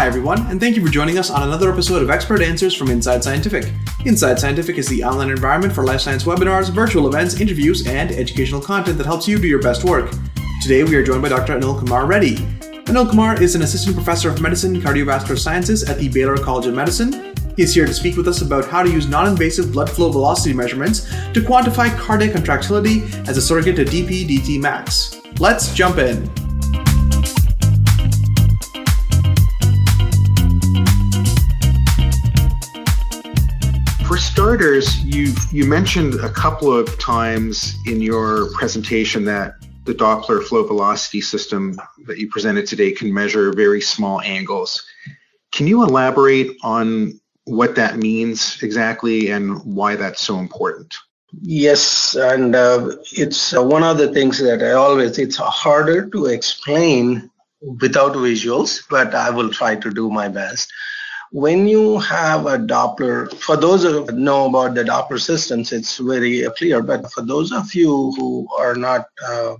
Hi, everyone, and thank you for joining us on another episode of Expert Answers from Inside Scientific. Inside Scientific is the online environment for life science webinars, virtual events, interviews, and educational content that helps you do your best work. Today, we are joined by Dr. Anil Kumar Reddy. Anil Kumar is an assistant professor of medicine and cardiovascular sciences at the Baylor College of Medicine. He is here to speak with us about how to use non invasive blood flow velocity measurements to quantify cardiac contractility as a surrogate to DP max. Let's jump in. Starters, you you mentioned a couple of times in your presentation that the Doppler flow velocity system that you presented today can measure very small angles. Can you elaborate on what that means exactly and why that's so important? Yes, and uh, it's uh, one of the things that I always, it's harder to explain without visuals, but I will try to do my best. When you have a Doppler, for those who know about the Doppler systems, it's very clear, but for those of you who are not uh,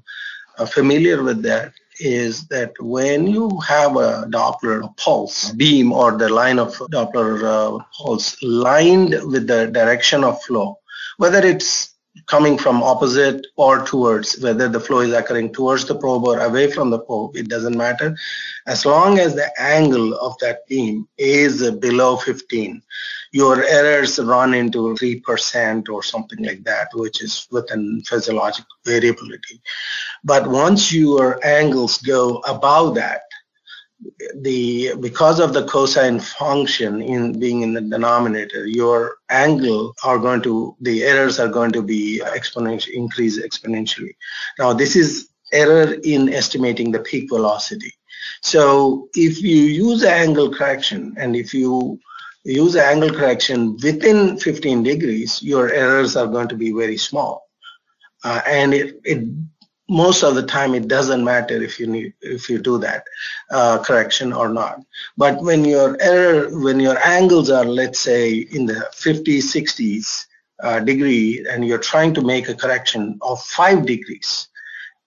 familiar with that, is that when you have a Doppler pulse beam or the line of Doppler uh, pulse lined with the direction of flow, whether it's coming from opposite or towards, whether the flow is occurring towards the probe or away from the probe, it doesn't matter. As long as the angle of that beam is below 15, your errors run into 3% or something like that, which is within physiological variability. But once your angles go above that, the because of the cosine function in being in the denominator, your angle are going to the errors are going to be exponential increase exponentially. Now this is error in estimating the peak velocity. So if you use angle correction and if you use angle correction within 15 degrees, your errors are going to be very small. Uh, and it, it most of the time it doesn't matter if you need if you do that uh, correction or not. But when your error when your angles are let's say in the 50s 60s uh, degree and you're trying to make a correction of five degrees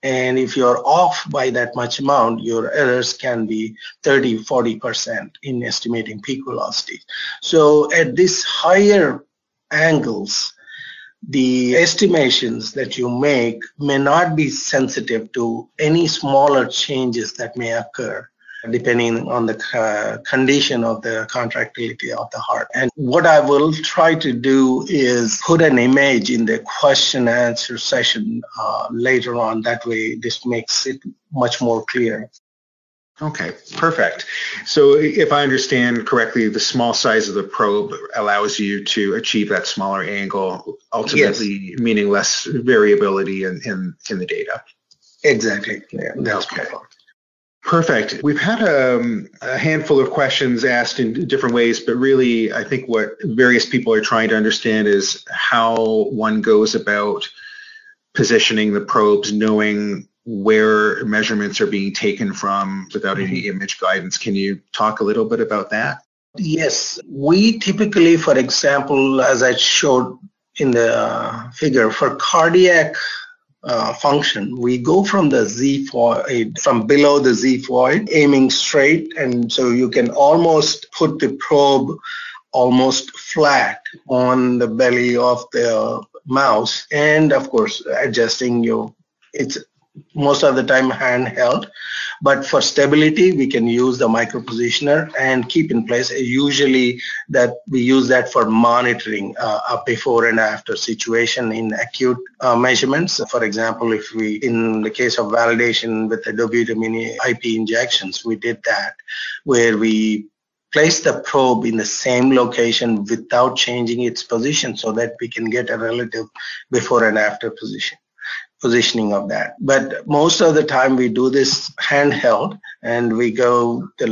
and if you're off by that much amount your errors can be 30 40 percent in estimating peak velocity. So at this higher angles the estimations that you make may not be sensitive to any smaller changes that may occur depending on the uh, condition of the contractility of the heart. And what I will try to do is put an image in the question answer session uh, later on. That way, this makes it much more clear. Okay, perfect. So if I understand correctly, the small size of the probe allows you to achieve that smaller angle, ultimately yes. meaning less variability in, in, in the data. Exactly. Yeah, that's okay. Perfect. We've had um, a handful of questions asked in different ways, but really, I think what various people are trying to understand is how one goes about positioning the probes, knowing where measurements are being taken from without any mm-hmm. image guidance. Can you talk a little bit about that? Yes, we typically, for example, as I showed in the uh, figure, for cardiac uh, function, we go from the xiphoid, from below the xiphoid, aiming straight, and so you can almost put the probe almost flat on the belly of the mouse, and of course, adjusting your it's most of the time handheld but for stability we can use the micro positioner and keep in place. Usually that we use that for monitoring uh, a before and after situation in acute uh, measurements. For example if we in the case of validation with the dobutamine ip injections we did that where we place the probe in the same location without changing its position so that we can get a relative before and after position positioning of that. But most of the time we do this handheld and we go the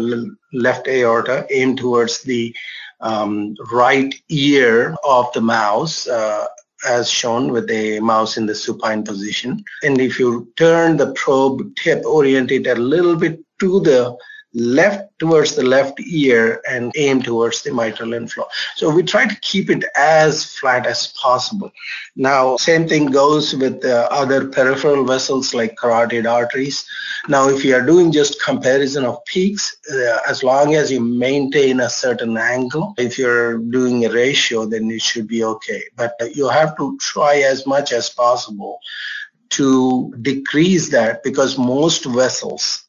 left aorta, aim towards the um, right ear of the mouse, uh, as shown with the mouse in the supine position. And if you turn the probe tip, orient it a little bit to the left towards the left ear and aim towards the mitral inflow. So we try to keep it as flat as possible. Now, same thing goes with the other peripheral vessels like carotid arteries. Now, if you are doing just comparison of peaks, uh, as long as you maintain a certain angle, if you're doing a ratio, then it should be okay. But you have to try as much as possible to decrease that because most vessels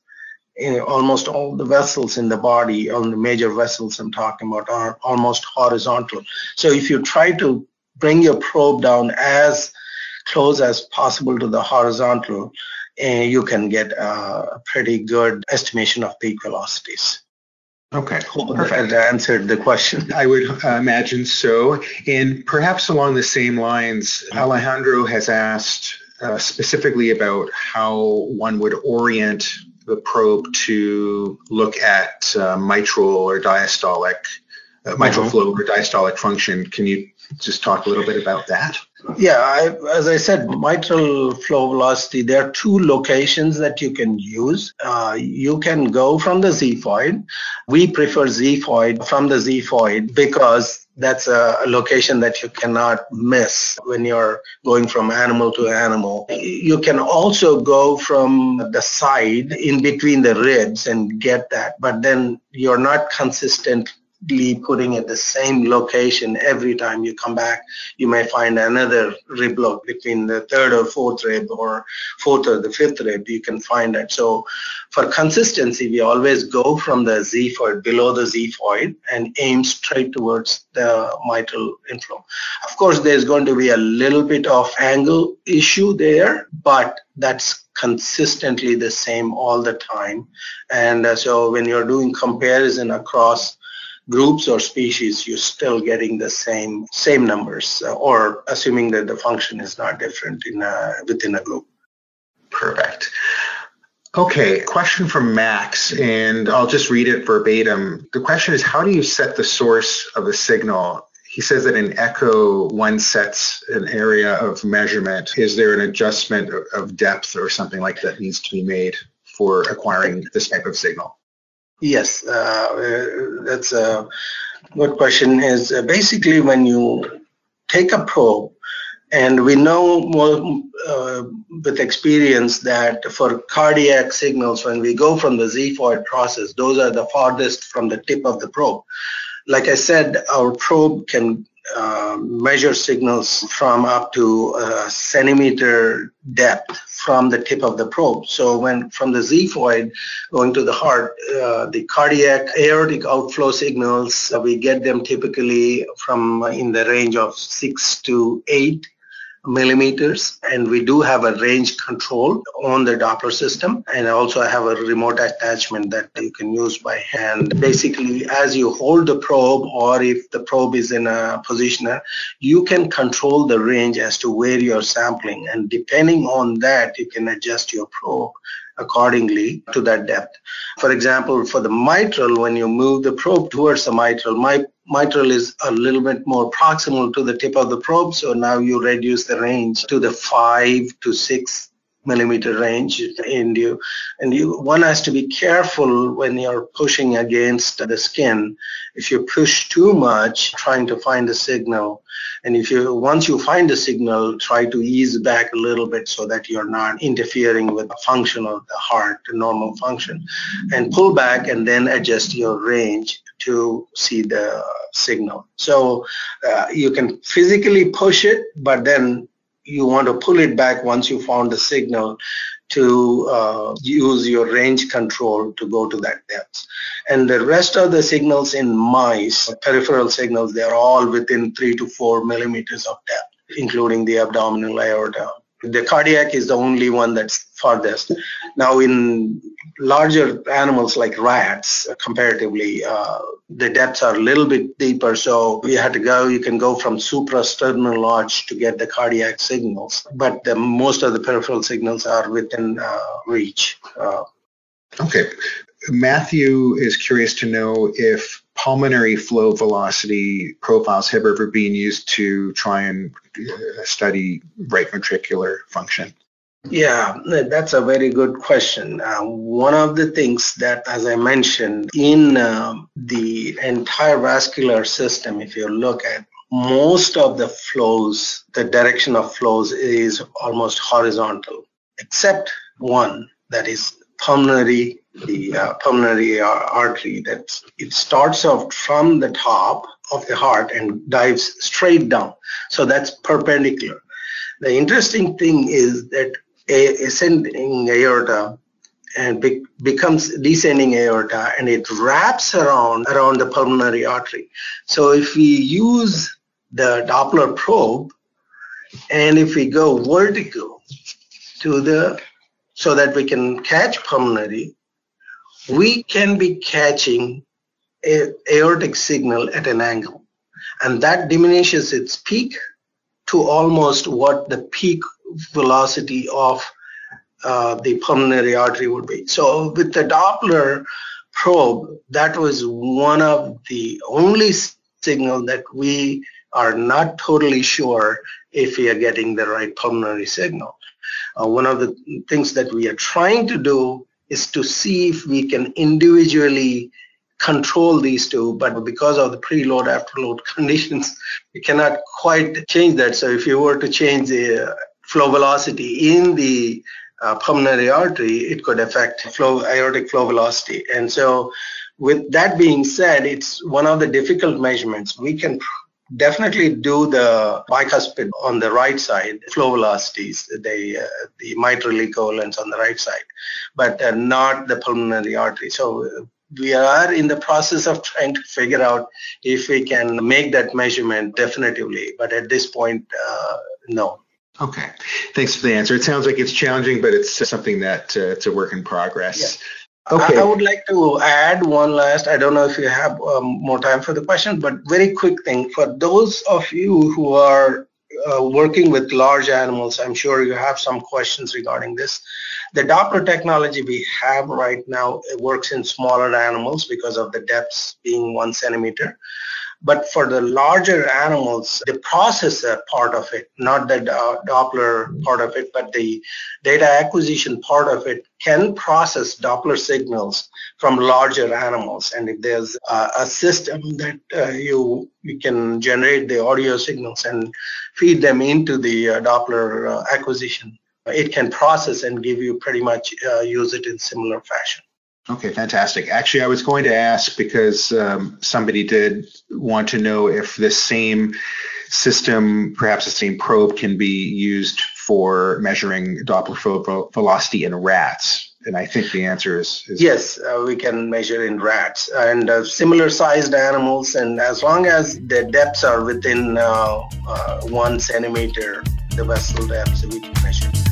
almost all the vessels in the body, all the major vessels I'm talking about, are almost horizontal. So if you try to bring your probe down as close as possible to the horizontal, uh, you can get a pretty good estimation of peak velocities. Okay, perfect. That answered the question. I would uh, imagine so. And perhaps along the same lines, Alejandro has asked uh, specifically about how one would orient the probe to look at uh, mitral or diastolic, uh, mitral mm-hmm. flow or diastolic function. Can you just talk a little bit about that? Yeah, I, as I said, mitral flow velocity, there are two locations that you can use. Uh, you can go from the xiphoid. We prefer xiphoid from the xiphoid because that's a, location that you cannot miss when you're going from animal to animal. You can also go from the side in between the ribs and get that, but then you're not consistent putting at the same location every time you come back. You may find another rib lock between the third or fourth rib or fourth or the fifth rib. You can find that. So for consistency, we always go from the xiphoid, below the xiphoid, and aim straight towards the mitral inflow. Of course, there's going to be a little bit of angle issue there, but that's consistently the same all the time. And uh, so when you're doing comparison across groups or species, you're still getting the same same numbers, or assuming that the function is not different in a, within a group. Perfect. Okay, question from Max, and I'll just read it verbatim. The question is, how do you set the source of a signal? He says that in echo, one sets an area of measurement. Is there an adjustment of depth or something like that needs to be made for acquiring this type of signal? Yes, uh, that's a good question. Is uh, basically when you take a probe, and we know more, uh, with experience that for cardiac signals, when we go from the xiphoid process, those are the farthest from the tip of the probe. Like I said, our probe can uh, measure signals from up to a centimeter depth from the tip of the probe. So when from the xiphoid going to the heart, uh, the cardiac aortic outflow signals, uh, we get them typically from in the range of six to eight millimeters and we do have a range control on the Doppler system and also I have a remote attachment that you can use by hand. Basically as you hold the probe or if the probe is in a positioner you can control the range as to where you're sampling and depending on that you can adjust your probe accordingly to that depth. For example, for the mitral, when you move the probe towards the mitral, my mitral is a little bit more proximal to the tip of the probe. So now you reduce the range to the five to six millimeter range and you and you one has to be careful when you're pushing against the skin if you push too much trying to find a signal and if you once you find a signal try to ease back a little bit so that you're not interfering with the function of the heart the normal function and pull back and then adjust your range to see the signal. So uh, you can physically push it, but then you want to pull it back once you found the signal to uh, use your range control to go to that depth. And the rest of the signals in mice, peripheral signals, they're all within three to four millimeters of depth, including the abdominal aorta. The cardiac is the only one that's farthest. Now, in larger animals like rats, comparatively, uh, the depths are a little bit deeper. So we had to go, you can go from suprasternal arch to get the cardiac signals. But the, most of the peripheral signals are within uh, reach. Uh, okay. Matthew is curious to know if pulmonary flow velocity profiles have ever been used to try and uh, study right ventricular function. Yeah, that's a very good question. Uh, one of the things that, as I mentioned, in uh, the entire vascular system, if you look at most of the flows, the direction of flows is almost horizontal, except one that is pulmonary, the uh, pulmonary artery. That it starts out from the top of the heart and dives straight down. So that's perpendicular. The interesting thing is that a ascending aorta and be- becomes descending aorta and it wraps around around the pulmonary artery. So if we use the Doppler probe and if we go vertical to the so that we can catch pulmonary, we can be catching a aortic signal at an angle. And that diminishes its peak to almost what the peak velocity of uh, the pulmonary artery would be. So with the Doppler probe, that was one of the only signal that we are not totally sure if we are getting the right pulmonary signal. Uh, one of the things that we are trying to do is to see if we can individually control these two, but because of the preload afterload conditions, we cannot quite change that. So if you were to change the flow velocity in the uh, pulmonary artery, it could affect flow aortic flow velocity. And so with that being said, it's one of the difficult measurements. We can definitely do the bicuspid on the right side, flow velocities, the, uh, the mitral equivalents on the right side, but uh, not the pulmonary artery. So we are in the process of trying to figure out if we can make that measurement definitively. But at this point, uh, no. Okay. Thanks for the answer. It sounds like it's challenging, but it's something that uh, it's a work in progress. Yeah. Okay. I, I, would like to add one last. I don't know if you have um, more time for the question, but very quick thing for those of you who are uh, working with large animals, I'm sure you have some questions regarding this. The Doppler technology we have right now works in smaller animals because of the depths being one centimeter. But for the larger animals, the processor part of it, not the Doppler part of it, but the data acquisition part of it can process Doppler signals from larger animals. And if there's a, a system that uh, you you can generate the audio signals and feed them into the uh, Doppler uh, acquisition, it can process and give you pretty much uh, use it in similar fashion. Okay, fantastic. Actually, I was going to ask because um, somebody did want to know if this same system, perhaps the same probe, can be used for measuring Doppler velocity in rats. And I think the answer is, is yes, uh, we can measure in rats and uh, similar sized animals. And as long as the depths are within uh, uh one centimeter, the vessel depths, we can measure.